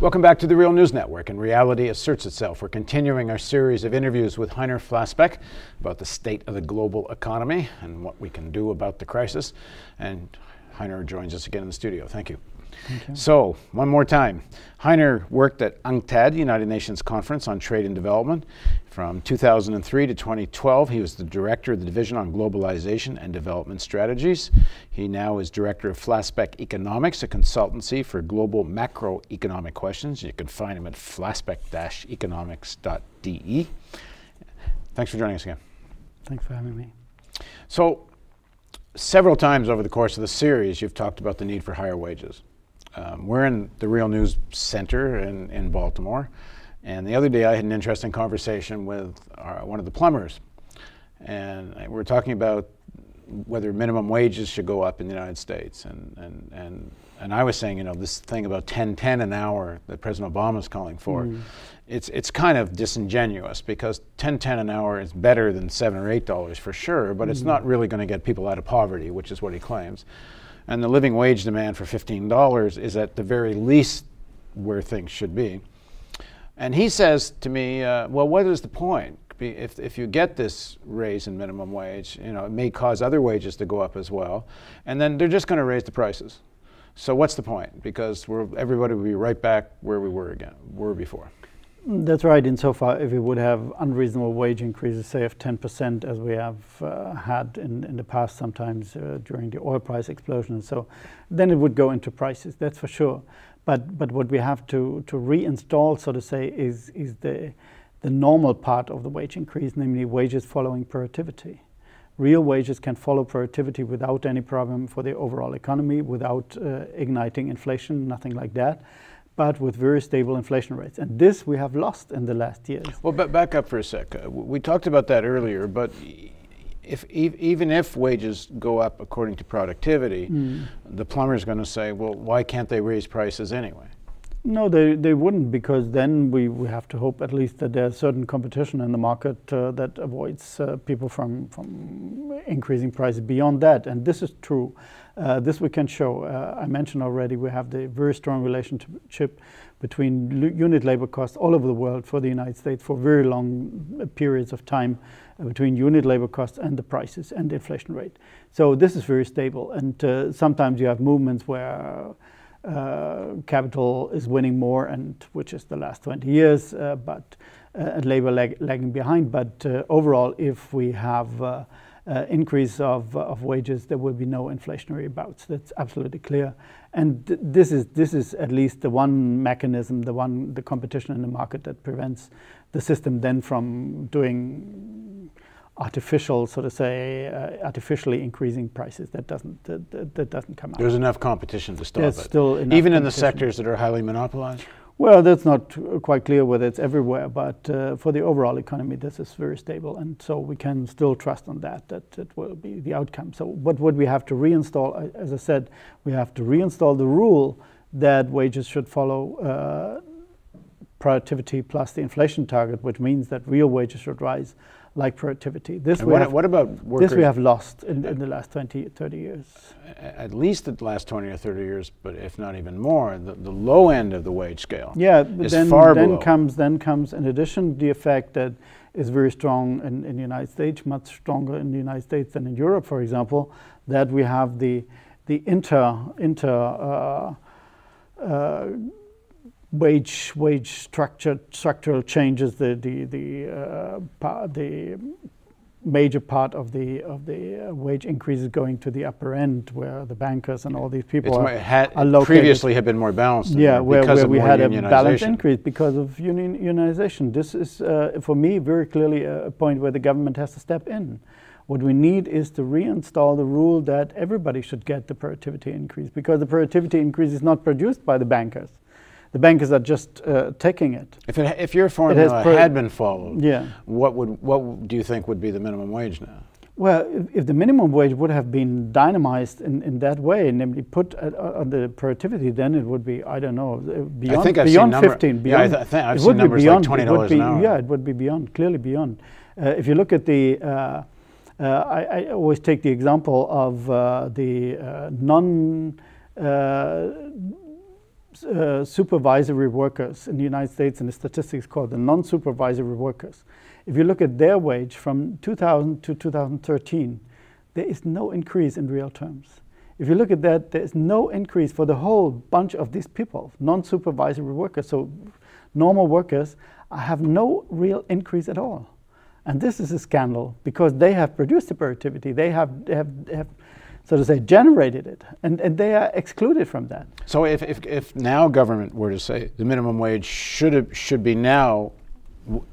Welcome back to the Real News Network, and reality asserts itself. We're continuing our series of interviews with Heiner Flassbeck about the state of the global economy and what we can do about the crisis. And Heiner joins us again in the studio. Thank you. So, one more time. Heiner worked at UNCTAD, United Nations Conference on Trade and Development. From 2003 to 2012, he was the director of the Division on Globalization and Development Strategies. He now is director of Flassbeck Economics, a consultancy for global macroeconomic questions. You can find him at flassbeck-economics.de. Thanks for joining us again. Thanks for having me. So, several times over the course of the series, you've talked about the need for higher wages. Um, we're in the Real News Center in, in Baltimore, and the other day I had an interesting conversation with our, one of the plumbers, and we were talking about whether minimum wages should go up in the United States, and and and and I was saying, you know, this thing about 10 10 an hour that President Obama is calling for, mm. it's it's kind of disingenuous because 10 10 an hour is better than seven or eight dollars for sure, but mm. it's not really going to get people out of poverty, which is what he claims and the living wage demand for $15 is at the very least where things should be. And he says to me, uh, well, what is the point? If, if you get this raise in minimum wage, you know, it may cause other wages to go up as well, and then they're just going to raise the prices. So what's the point? Because everybody will be right back where we were again, were before. That's right. Insofar, if we would have unreasonable wage increases, say of 10%, as we have uh, had in, in the past, sometimes uh, during the oil price explosion, and so, then it would go into prices. That's for sure. But but what we have to to reinstall, so to say, is is the the normal part of the wage increase, namely wages following productivity. Real wages can follow productivity without any problem for the overall economy, without uh, igniting inflation, nothing like that but with very stable inflation rates. And this we have lost in the last years. Well, back up for a sec. Uh, we talked about that earlier, but if, even if wages go up according to productivity, mm. the plumber is going to say, well, why can't they raise prices anyway? No, they, they wouldn't, because then we, we have to hope at least that there's certain competition in the market uh, that avoids uh, people from, from increasing prices beyond that. And this is true. Uh, this we can show. Uh, I mentioned already we have the very strong relationship between unit labor costs all over the world for the United States for very long uh, periods of time uh, between unit labor costs and the prices and the inflation rate. So this is very stable. And sometimes you have movements where uh, capital is winning more, and which is the last 20 years, but and labor lag lagging behind. But overall, if we have uh, increase of, uh, of wages, there will be no inflationary bouts. That's absolutely clear. And th this is this is at least the one mechanism, the one the competition in the market that prevents the system then from doing artificial, so to say, uh, artificially increasing prices. That doesn't that, that, doesn't come out. There's enough competition to stop There's it. Still even in the sectors that are highly monopolized. Well, that's not quite clear whether it's everywhere, but uh, for the overall economy, this is very stable, and so we can still trust on that, that it will be the outcome. So, but what we have to reinstall, as I said, we have to reinstall the rule that wages should follow uh, productivity plus the inflation target, which means that real wages should rise like productivity. This we what, have, what about workers? This we have lost in, in the last 20, 30 years. At least the last 20 or 30 years, but if not even more, the, the low end of the wage scale yeah, then, then. Comes, then comes, in addition, the effect that is very strong in, in the United States, much stronger in the United States than in Europe, for example, that we have the, the inter, inter uh, uh, wage wage structure structural changes the the the uh, the major part of the of the uh, wage increases going to the upper end where the bankers and all these people are, had, are located. previously had been more balanced yeah where, where we had a balanced increase because of union, unionization. This is uh, for me very clearly a point where the government has to step in. What we need is to reinstall the rule that everybody should get the productivity increase because the productivity increase is not produced by the bankers the bankers are just uh, taking it. If, it, if your formula had been followed, yeah. what would what do you think would be the minimum wage now? Well, if, if the minimum wage would have been dynamized in, in that way, namely put uh, on the productivity, then it would be I don't know beyond I think I've beyond seen 15. Beyond, yeah, I th- I've seen numbers beyond, like twenty dollars an hour. Yeah, it would be beyond, clearly beyond. Uh, if you look at the uh, uh, I, I, always take the example of uh, the uh, non uh, supervisory workers in the United States, and the statistics called the non-supervisory workers. If you look at their wage from 2000 to 2013, there is no increase in real terms. If you look at that, there is no increase for the whole bunch of these people, non-supervisory workers. So normal workers have no real increase at all. And this is a scandal because they have produced the productivity. They have, have, have so to say, generated it, and, and they are excluded from that. So if, if, if now government were to say the minimum wage should have, should be now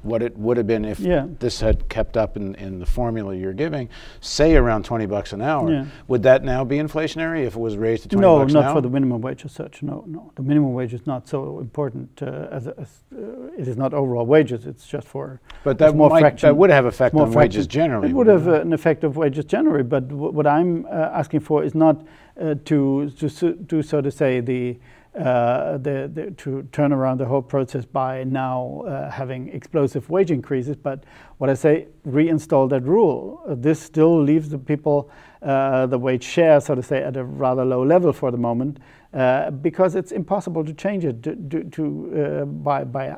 what it would have been if yeah. this had kept up in, in the formula you're giving, say around 20 bucks an hour. Yeah. Would that now be inflationary if it was raised to 20 no, bucks an hour? No, not for the minimum wage as such. No, no. The minimum wage is not so important uh, as, a, as uh, it is not overall wages. It's just for But that more might, fraction, that would have effect on fraction. wages generally. It would have uh, an effect of wages generally, but what I'm uh, asking for is not uh, to, to, to so to say the uh, the, the, to turn around the whole process by now uh, having explosive wage increases. But what I say, reinstall that rule. Uh, this still leaves the people, uh, the wage share, so to say, at a rather low level for the moment, uh, because it's impossible to change it. To, to, to by, by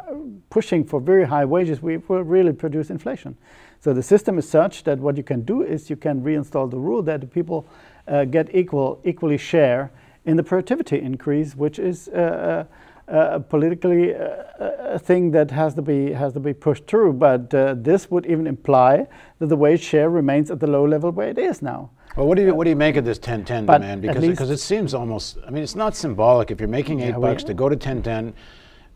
pushing for very high wages, we will really produce inflation. So the system is such that what you can do is you can reinstall the rule that the people get equal, equally share in the productivity increase, which is uh, uh, uh politically uh, a thing that has to be has to be pushed through. But uh, this would even imply that the wage share remains at the low level where it is now. Well, what do you what do you make of this 1010 demand? Because because it seems almost. I mean, it's not symbolic. If you're making eight yeah, bucks to go to 1010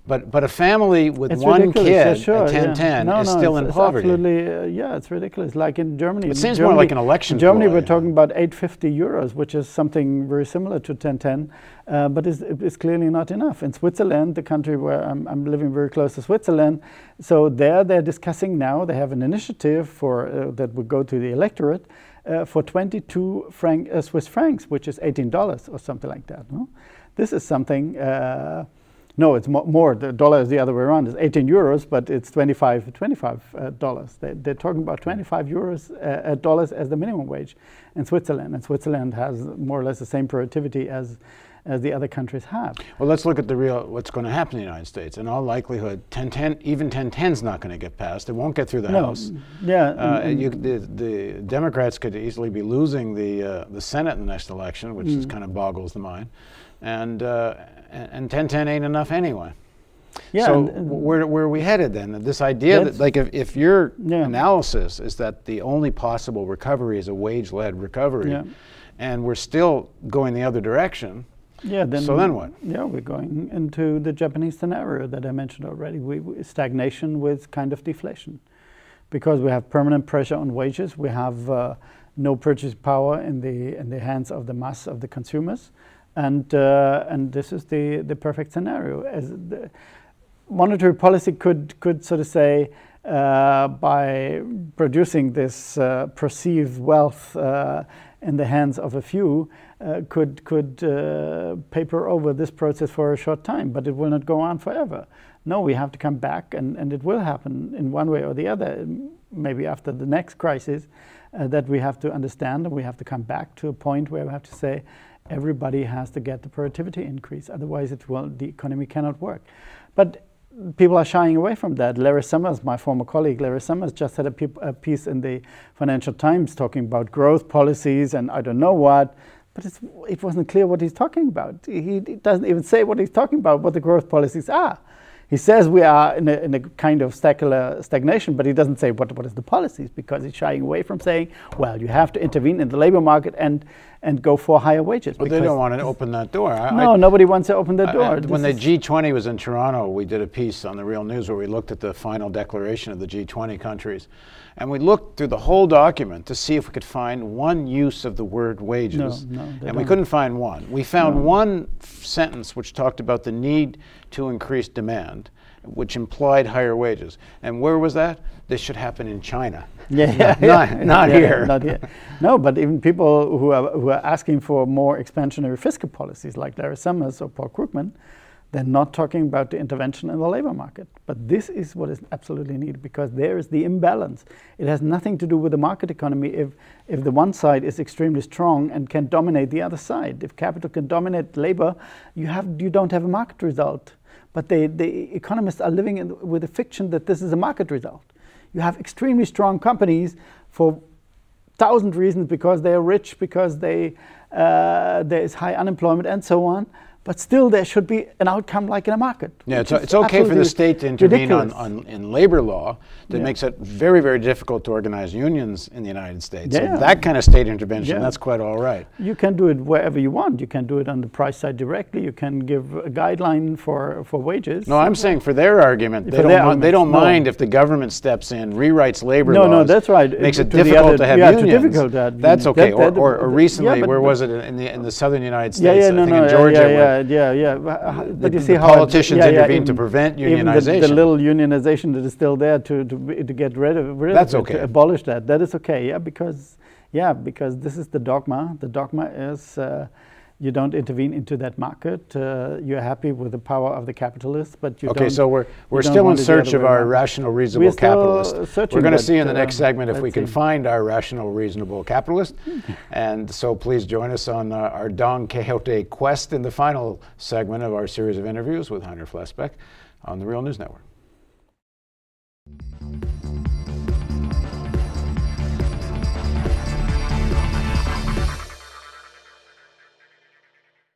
but but a family with it's one ridiculous. kid yeah, sure, at 10 10 no, is no, still in it's poverty. Absolutely, uh, yeah, it's ridiculous. Like in Germany. It seems Germany, more like an election. In Germany, we're talking about 850 euros, which is something very similar to 1010, uh, but it's, it's, clearly not enough. In Switzerland, the country where I'm, I'm, living very close to Switzerland, so there they're discussing now. They have an initiative for uh, that would go to the electorate. Uh, for 22 franc, uh, Swiss francs, which is $18 or something like that. No? This is something uh, no, it's mo more. The dollar is the other way around. It's 18 euros, but it's 25, 25 uh, dollars. They, are talking about 25 euros uh, dollars as the minimum wage in Switzerland, and Switzerland has more or less the same productivity as as the other countries have. Well, let's look at the real what's going to happen in the United States. In all likelihood, 1010, even 1010 is not going to get passed. It won't get through the no, House. Yeah, uh, you, the, the, Democrats could easily be losing the uh, the Senate in the next election, which mm. kind of boggles the mind, and uh, and 1010 ain't enough anyway. Yeah. So and, and where, where are we headed then? This idea that like if, if your yeah. analysis is that the only possible recovery is a wage-led recovery, yeah. and we're still going the other direction. Yeah. Then so then what? Yeah, we're going into the Japanese scenario that I mentioned already. We, we, stagnation with kind of deflation, because we have permanent pressure on wages. We have uh, no purchase power in the in the hands of the mass of the consumers and uh, and this is the the perfect scenario. As the monetary policy could could sort of say uh, by producing this uh, perceived wealth uh, in the hands of a few uh, could could uh, paper over this process for a short time, but it will not go on forever. No, we have to come back, and, and it will happen in one way or the other. Maybe after the next crisis, that we have to understand, and we have to come back to a point where we have to say everybody has to get the productivity increase. Otherwise, it will, the economy cannot work. But people are shying away from that. Larry Summers, my former colleague, Larry Summers, just had a, a piece in the Financial Times talking about growth policies and I don't know what. But it wasn't clear what he's talking about. He, he doesn't even say what he's talking about, what the growth policies are. He says we are in a, in a kind of secular stagnation, but he doesn't say what, what is the policies because he's shying away from saying, well, you have to intervene in the labor market and, and go for higher wages. But they don't want to open that door. I, no, I, nobody wants to open the door. I, when the G20 was in Toronto, we did a piece on the Real News where we looked at the final declaration of the G20 countries. And we looked through the whole document to see if we could find one use of the word wages. No, no, and don't. we couldn't find one. We found no. one sentence which talked about the need to increase demand, which implied higher wages. And where was that? This should happen in China. Yeah, not, not, not yeah, here. Not here. No, but even people who are, who are asking for more expansionary fiscal policies, like Larry Summers or Paul Krugman, They're not talking about the intervention in the labor market. But this is what is absolutely needed because there is the imbalance. It has nothing to do with the market economy if, if the one side is extremely strong and can dominate the other side. If capital can dominate labor, you, have, you don't have a market result. But they, the economists are living in, with the fiction that this is a market result. You have extremely strong companies for thousand reasons because they are rich, because they, uh, there is high unemployment, and so on but still there should be an outcome like in a market. Yeah, it's, it's okay for the state to intervene on, on, in labor law that yeah. makes it very, very difficult to organize unions in the United States. Yeah. So that kind of state intervention, yeah. that's quite all right. You can do it wherever you want. You can do it on the price side directly. You can give a guideline for, for wages. No, I'm saying for their argument, they, don't, their they don't no. mind if the government steps in, rewrites labor no, laws. No, no, that's right. Makes it, it difficult other, to have unions. Too Difficult to have that's okay. That, that, or, or, or, recently, where was it in the, in the southern United States? Yeah, yeah, no, no, in Georgia, yeah, yeah. But the, you see how politicians yeah, intervene yeah, to prevent unionization. The, the, little unionization that is still there to, to, to get rid of, rid That's of okay. to abolish that. That is okay. Yeah, because yeah, because this is the dogma. The dogma is. Uh, you don't intervene into that market. Uh, you're happy with the power of the capitalists, but you okay, don't. Okay, so we're, we're still in search of our around. rational, reasonable we're capitalist. We're going to see in the next segment if we can see. find our rational, reasonable capitalist. and so please join us on uh, our Don Quixote quest in the final segment of our series of interviews with Heiner Flassbeck on the Real News Network.